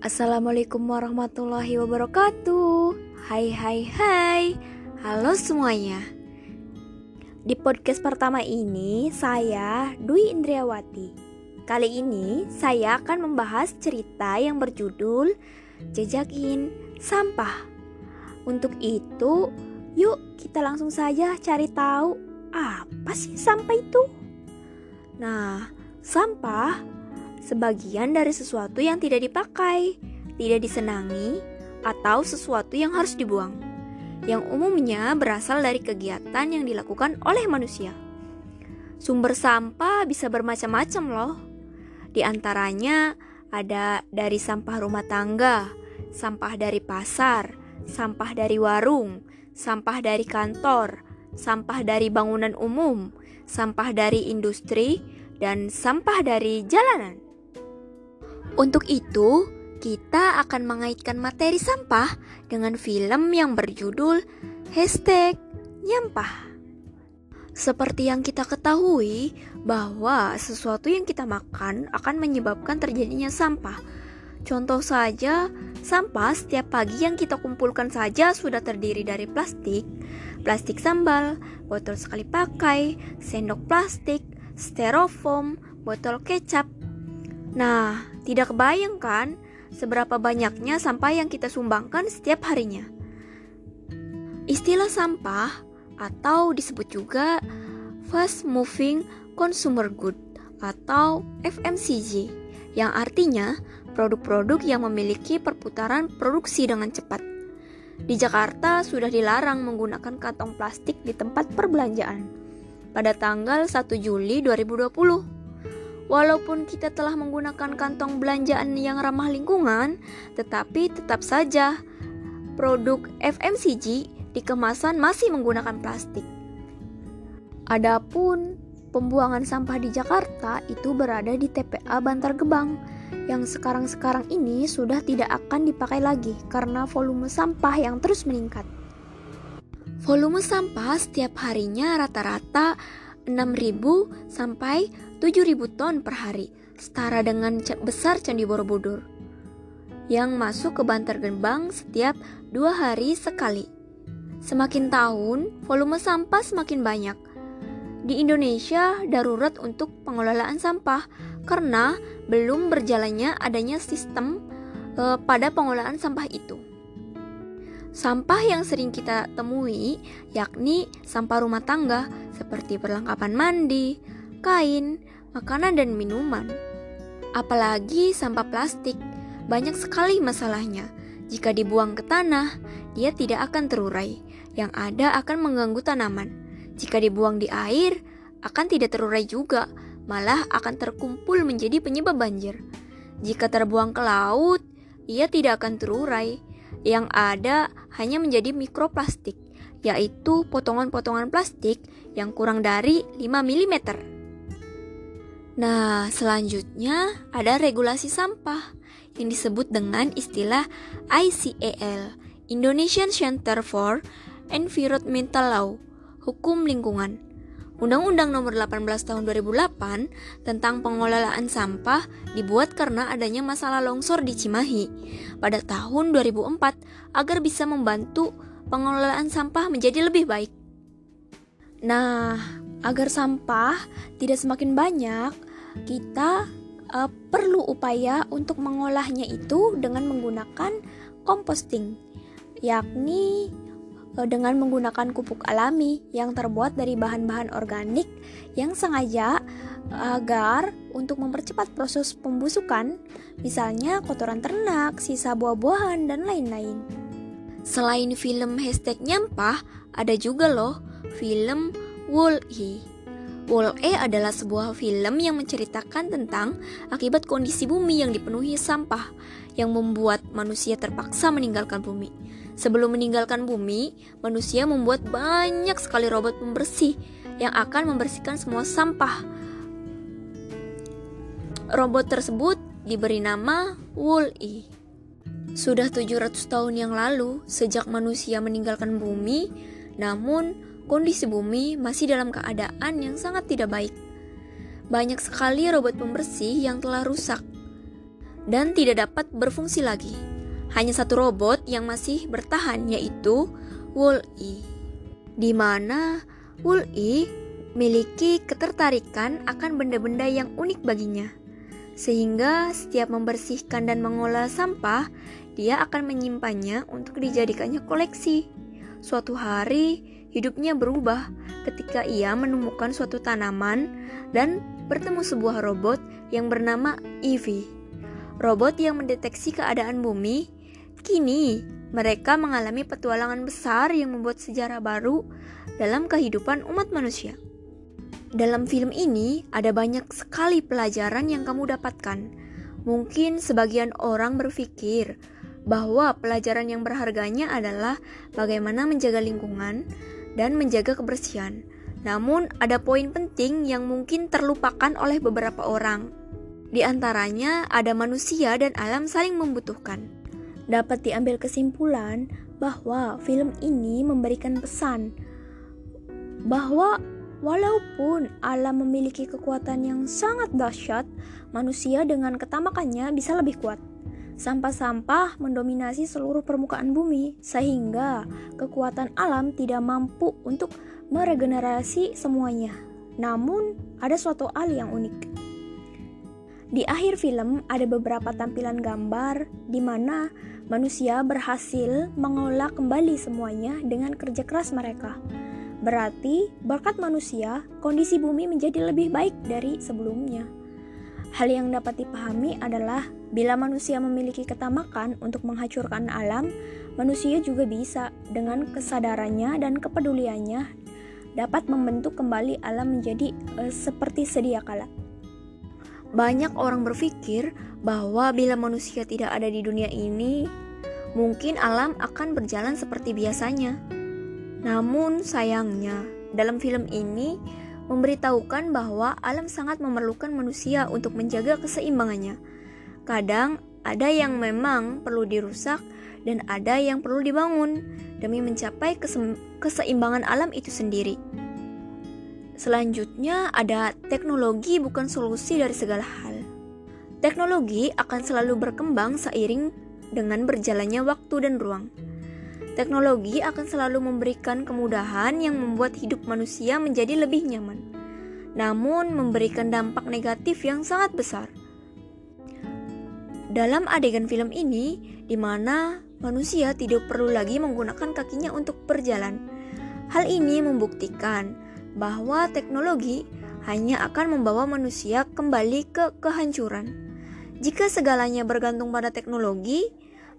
Assalamualaikum warahmatullahi wabarakatuh. Hai hai hai. Halo semuanya. Di podcast pertama ini saya Dwi Indriawati. Kali ini saya akan membahas cerita yang berjudul Jejakin Sampah. Untuk itu, yuk kita langsung saja cari tahu apa sih sampah itu. Nah, sampah sebagian dari sesuatu yang tidak dipakai, tidak disenangi, atau sesuatu yang harus dibuang, yang umumnya berasal dari kegiatan yang dilakukan oleh manusia. Sumber sampah bisa bermacam-macam loh. Di antaranya ada dari sampah rumah tangga, sampah dari pasar, sampah dari warung, sampah dari kantor, sampah dari bangunan umum, sampah dari industri, dan sampah dari jalanan. Untuk itu, kita akan mengaitkan materi sampah dengan film yang berjudul Hashtag Nyampah. Seperti yang kita ketahui bahwa sesuatu yang kita makan akan menyebabkan terjadinya sampah. Contoh saja, sampah setiap pagi yang kita kumpulkan saja sudah terdiri dari plastik, plastik sambal, botol sekali pakai, sendok plastik, styrofoam, botol kecap, Nah, tidak kebayang kan seberapa banyaknya sampah yang kita sumbangkan setiap harinya. Istilah sampah atau disebut juga fast moving consumer good atau FMCG yang artinya produk-produk yang memiliki perputaran produksi dengan cepat. Di Jakarta sudah dilarang menggunakan kantong plastik di tempat perbelanjaan pada tanggal 1 Juli 2020. Walaupun kita telah menggunakan kantong belanjaan yang ramah lingkungan, tetapi tetap saja produk FMCG di kemasan masih menggunakan plastik. Adapun pembuangan sampah di Jakarta itu berada di TPA Bantar Gebang yang sekarang-sekarang ini sudah tidak akan dipakai lagi karena volume sampah yang terus meningkat. Volume sampah setiap harinya rata-rata 6.000 sampai 7.000 ton per hari, setara dengan besar Candi Borobudur, yang masuk ke Bantar Gebang setiap dua hari sekali. Semakin tahun, volume sampah semakin banyak. Di Indonesia, darurat untuk pengelolaan sampah karena belum berjalannya adanya sistem eh, pada pengelolaan sampah itu. Sampah yang sering kita temui yakni sampah rumah tangga seperti perlengkapan mandi, kain, makanan dan minuman. Apalagi sampah plastik, banyak sekali masalahnya. Jika dibuang ke tanah, dia tidak akan terurai. Yang ada akan mengganggu tanaman. Jika dibuang di air, akan tidak terurai juga, malah akan terkumpul menjadi penyebab banjir. Jika terbuang ke laut, ia tidak akan terurai. Yang ada hanya menjadi mikroplastik, yaitu potongan-potongan plastik yang kurang dari 5 mm. Nah, selanjutnya ada regulasi sampah yang disebut dengan istilah ICAL, Indonesian Center for Environmental Law, Hukum Lingkungan. Undang-Undang Nomor 18 Tahun 2008 tentang pengelolaan sampah dibuat karena adanya masalah longsor di Cimahi pada tahun 2004 agar bisa membantu pengelolaan sampah menjadi lebih baik. Nah, agar sampah tidak semakin banyak, kita uh, perlu upaya untuk mengolahnya itu dengan menggunakan composting, yakni dengan menggunakan pupuk alami yang terbuat dari bahan-bahan organik yang sengaja agar untuk mempercepat proses pembusukan, misalnya kotoran ternak, sisa buah-buahan, dan lain-lain. Selain film hashtag nyampah, ada juga loh film Wool-E Wall-E adalah sebuah film yang menceritakan tentang akibat kondisi bumi yang dipenuhi sampah yang membuat manusia terpaksa meninggalkan bumi. Sebelum meninggalkan bumi, manusia membuat banyak sekali robot pembersih yang akan membersihkan semua sampah. Robot tersebut diberi nama Wall-E. Sudah 700 tahun yang lalu, sejak manusia meninggalkan bumi, namun kondisi bumi masih dalam keadaan yang sangat tidak baik. Banyak sekali robot pembersih yang telah rusak. dan tidak dapat berfungsi lagi. Hanya satu robot yang masih bertahan yaitu Wall-E. Di mana Wall-E memiliki ketertarikan akan benda-benda yang unik baginya. Sehingga setiap membersihkan dan mengolah sampah, dia akan menyimpannya untuk dijadikannya koleksi. Suatu hari, hidupnya berubah ketika ia menemukan suatu tanaman dan bertemu sebuah robot yang bernama Evie. Robot yang mendeteksi keadaan bumi. Kini, mereka mengalami petualangan besar yang membuat sejarah baru dalam kehidupan umat manusia. Dalam film ini ada banyak sekali pelajaran yang kamu dapatkan. Mungkin sebagian orang berpikir bahwa pelajaran yang berharganya adalah bagaimana menjaga lingkungan dan menjaga kebersihan. Namun, ada poin penting yang mungkin terlupakan oleh beberapa orang. Di antaranya, ada manusia dan alam saling membutuhkan. Dapat diambil kesimpulan bahwa film ini memberikan pesan bahwa Walaupun alam memiliki kekuatan yang sangat dahsyat, manusia dengan ketamakannya bisa lebih kuat. Sampah-sampah mendominasi seluruh permukaan bumi, sehingga kekuatan alam tidak mampu untuk meregenerasi semuanya. Namun, ada suatu hal yang unik. Di akhir film, ada beberapa tampilan gambar di mana manusia berhasil mengolah kembali semuanya dengan kerja keras mereka. Berarti, berkat manusia, kondisi bumi menjadi lebih baik dari sebelumnya. Hal yang dapat dipahami adalah bila manusia memiliki ketamakan untuk menghancurkan alam, manusia juga bisa dengan kesadarannya dan kepeduliannya dapat membentuk kembali alam menjadi uh, seperti sedia kala. Banyak orang berpikir bahwa bila manusia tidak ada di dunia ini, mungkin alam akan berjalan seperti biasanya. Namun sayangnya, dalam film ini memberitahukan bahwa alam sangat memerlukan manusia untuk menjaga keseimbangannya. Kadang ada yang memang perlu dirusak dan ada yang perlu dibangun demi mencapai keseimbangan alam itu sendiri. Selanjutnya ada teknologi bukan solusi dari segala hal. Teknologi akan selalu berkembang seiring dengan berjalannya waktu dan ruang. Teknologi akan selalu memberikan kemudahan yang membuat hidup manusia menjadi lebih nyaman, namun memberikan dampak negatif yang sangat besar. Dalam adegan film ini, di mana manusia tidak perlu lagi menggunakan kakinya untuk berjalan, hal ini membuktikan bahwa teknologi hanya akan membawa manusia kembali ke kehancuran. Jika segalanya bergantung pada teknologi,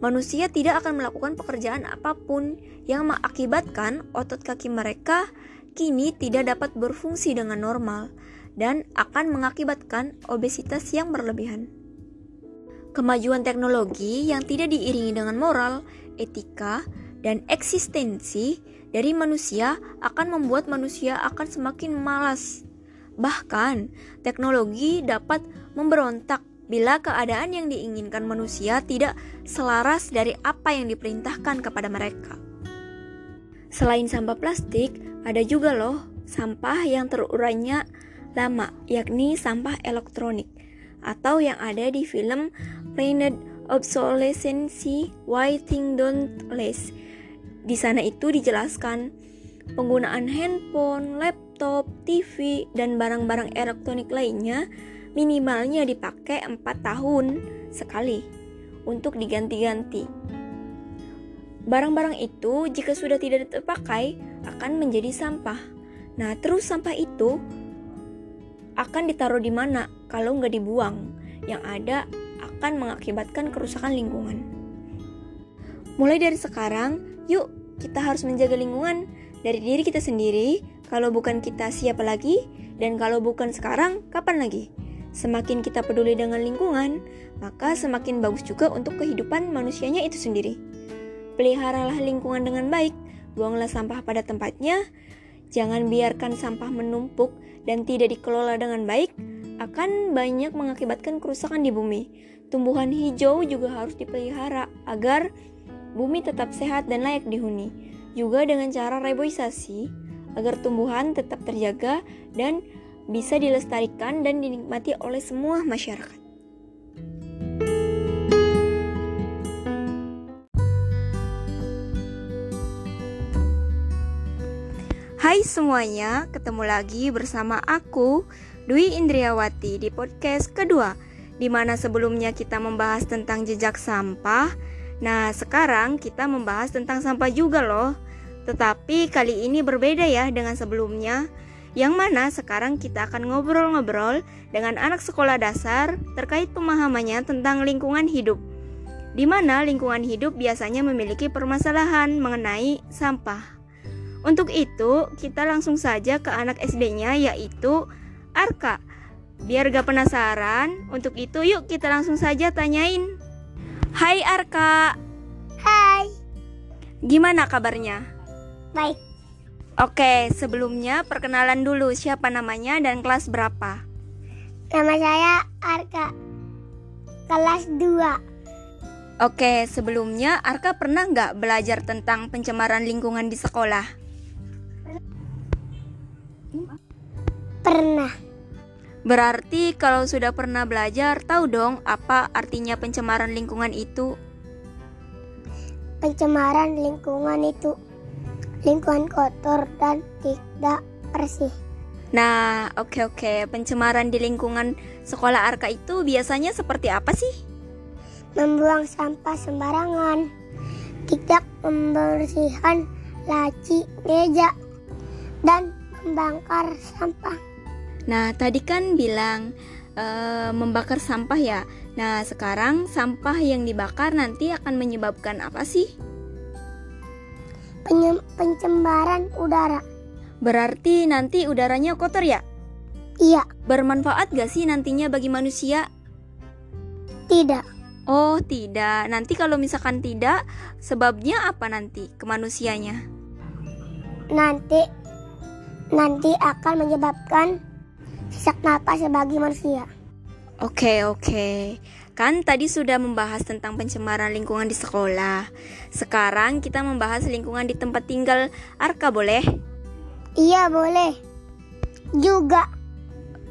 manusia tidak akan melakukan pekerjaan apa pun yang mengakibatkan otot kaki mereka kini tidak dapat berfungsi dengan normal dan akan mengakibatkan obesitas yang berlebihan. Kemajuan teknologi yang tidak diiringi dengan moral, etika, dan eksistensi dari manusia akan membuat manusia akan semakin malas. Bahkan, teknologi dapat memberontak bila keadaan yang diinginkan manusia tidak selaras dari apa yang diperintahkan kepada mereka. Selain sampah plastik, ada juga loh sampah yang terurainya lama, yakni sampah elektronik, atau yang ada di film Planet Obsolescence Why Things Don't Last. Di sana itu dijelaskan penggunaan handphone, laptop, TV, dan barang-barang elektronik lainnya minimalnya dipakai 4 tahun sekali untuk diganti-ganti. Barang-barang itu jika sudah tidak terpakai akan menjadi sampah. Nah, terus sampah itu akan ditaruh di mana kalau nggak dibuang? Yang ada akan mengakibatkan kerusakan lingkungan. Mulai dari sekarang, yuk kita harus menjaga lingkungan dari diri kita sendiri. Kalau bukan kita, siapa lagi? Dan kalau bukan sekarang, kapan lagi? Semakin kita peduli dengan lingkungan, maka semakin bagus juga untuk kehidupan manusianya itu sendiri. Peliharalah lingkungan dengan baik, buanglah sampah pada tempatnya, jangan biarkan sampah menumpuk dan tidak dikelola dengan baik, akan banyak mengakibatkan kerusakan di bumi. Tumbuhan hijau juga harus dipelihara agar bumi tetap sehat dan layak dihuni. Juga dengan cara reboisasi agar tumbuhan tetap terjaga dan bisa dilestarikan dan dinikmati oleh semua masyarakat. Hai semuanya, ketemu lagi bersama aku Dwi Indriawati di podcast kedua di mana sebelumnya kita membahas tentang jejak sampah. Nah, sekarang kita membahas tentang sampah juga loh. Tetapi kali ini berbeda ya dengan sebelumnya yang mana sekarang kita akan ngobrol-ngobrol dengan anak sekolah dasar terkait pemahamannya tentang lingkungan hidup di mana lingkungan hidup biasanya memiliki permasalahan mengenai sampah. Untuk itu, kita langsung saja ke anak SD-nya yaitu Arka. Biar gak penasaran, untuk itu yuk kita langsung saja tanyain. Hai Arka. Hai. Gimana kabarnya? Baik. Oke, sebelumnya perkenalan dulu siapa namanya dan kelas berapa? Nama saya Arka. Kelas 2. Oke, sebelumnya Arka pernah nggak belajar tentang pencemaran lingkungan di sekolah? Pernah. Berarti kalau sudah pernah belajar, tahu dong apa artinya pencemaran lingkungan itu? Pencemaran lingkungan itu lingkungan kotor dan tidak bersih. Nah, oke okay, oke, okay. pencemaran di lingkungan sekolah Arka itu biasanya seperti apa sih? Membuang sampah sembarangan, tidak membersihkan laci meja, dan membakar sampah. Nah, tadi kan bilang e, membakar sampah ya. Nah, sekarang sampah yang dibakar nanti akan menyebabkan apa sih? Penyem pencemaran udara. Berarti nanti udaranya kotor ya? Iya. Bermanfaat gak sih nantinya bagi manusia? Tidak. Oh, tidak. Nanti kalau misalkan tidak, sebabnya apa nanti ke manusianya? Nanti nanti akan menyebabkan sesak napas sebagai manusia. Oke, oke. Kan tadi sudah membahas tentang pencemaran lingkungan di sekolah. Sekarang kita membahas lingkungan di tempat tinggal Arka, boleh? Iya, boleh. Juga.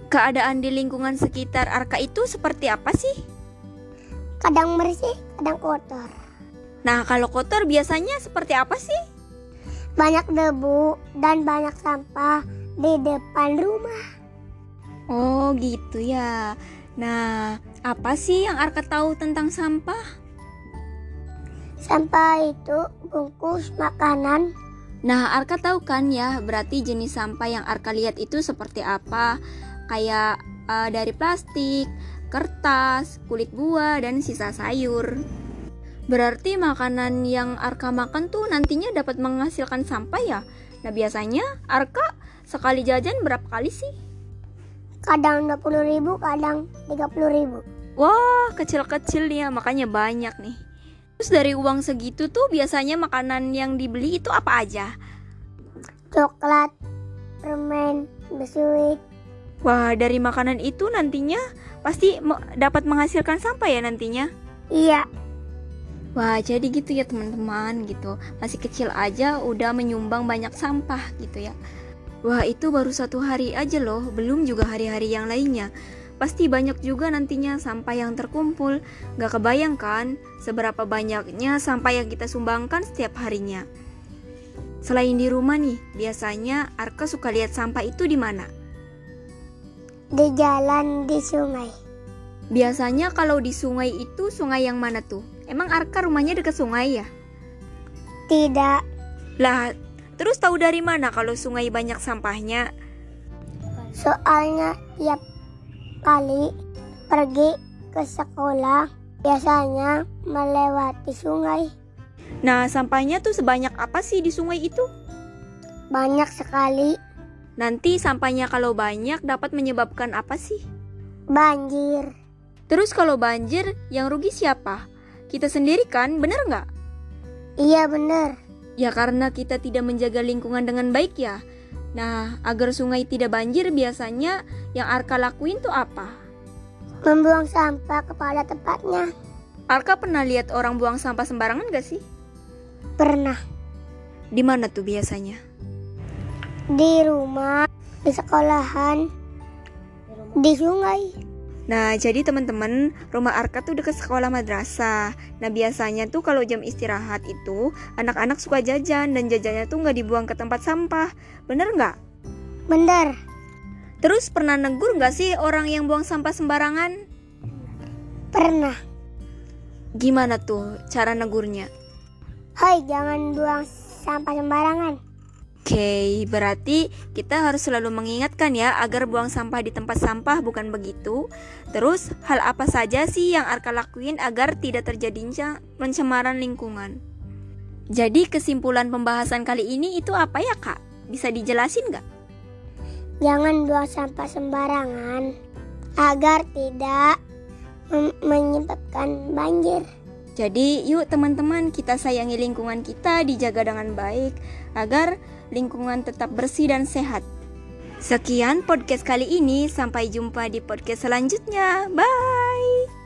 Keadaan di lingkungan sekitar Arka itu seperti apa sih? Kadang bersih, kadang kotor. Nah, kalau kotor biasanya seperti apa sih? Banyak debu dan banyak sampah di depan rumah. Oh, gitu ya. Nah, apa sih yang Arka tahu tentang sampah? Sampah itu bungkus makanan. Nah, Arka tahu kan ya, berarti jenis sampah yang Arka lihat itu seperti apa? Kayak uh, dari plastik, kertas, kulit buah, dan sisa sayur. Berarti makanan yang Arka makan tuh nantinya dapat menghasilkan sampah ya? Nah biasanya Arka sekali jajan berapa kali sih? Kadang 20 ribu, kadang 30 ribu. Wah kecil-kecil ya makanya banyak nih. Terus dari uang segitu tuh biasanya makanan yang dibeli itu apa aja? Coklat, permen, biskuit. Wah dari makanan itu nantinya pasti dapat menghasilkan sampah ya nantinya? Iya. Wah, jadi gitu ya teman-teman gitu. Masih kecil aja udah menyumbang banyak sampah gitu ya. Wah, itu baru satu hari aja loh, belum juga hari-hari yang lainnya. Pasti banyak juga nantinya sampah yang terkumpul. Gak kebayang kan seberapa banyaknya sampah yang kita sumbangkan setiap harinya. Selain di rumah nih, biasanya Arka suka lihat sampah itu di mana? Di jalan di sungai. Biasanya kalau di sungai itu sungai yang mana tuh? Emang Arka rumahnya dekat sungai ya? Tidak. Lah, terus tahu dari mana kalau sungai banyak sampahnya? Soalnya tiap kali pergi ke sekolah biasanya melewati sungai. Nah, sampahnya tuh sebanyak apa sih di sungai itu? Banyak sekali. Nanti sampahnya kalau banyak dapat menyebabkan apa sih? Banjir. Terus kalau banjir, yang rugi siapa? Kita sendiri kan, bener nggak? Iya bener. Ya karena kita tidak menjaga lingkungan dengan baik ya. Nah, agar sungai tidak banjir biasanya yang Arka lakuin tuh apa? Membuang sampah kepada tempatnya. Arka pernah lihat orang buang sampah sembarangan gak sih? Pernah. Di mana tuh biasanya? Di rumah, di sekolahan, di sungai. Nah, jadi teman-teman, rumah Arka tuh dekat sekolah madrasah. Nah, biasanya tuh kalau jam istirahat itu, anak-anak suka jajan dan jajannya tuh nggak dibuang ke tempat sampah. Bener nggak? Bener. Terus pernah negur nggak sih orang yang buang sampah sembarangan? Pernah. Gimana tuh cara negurnya? Hei, jangan buang sampah sembarangan. Oke, berarti kita harus selalu mengingatkan ya agar buang sampah di tempat sampah bukan begitu. Terus, hal apa saja sih yang Arka lakuin agar tidak terjadinya pencemaran lingkungan? Jadi kesimpulan pembahasan kali ini itu apa ya kak? Bisa dijelasin nggak? Jangan buang sampah sembarangan agar tidak menyebabkan banjir. Jadi yuk teman-teman kita sayangi lingkungan kita dijaga dengan baik agar lingkungan tetap bersih dan sehat. Sekian podcast kali ini, sampai jumpa di podcast selanjutnya. Bye.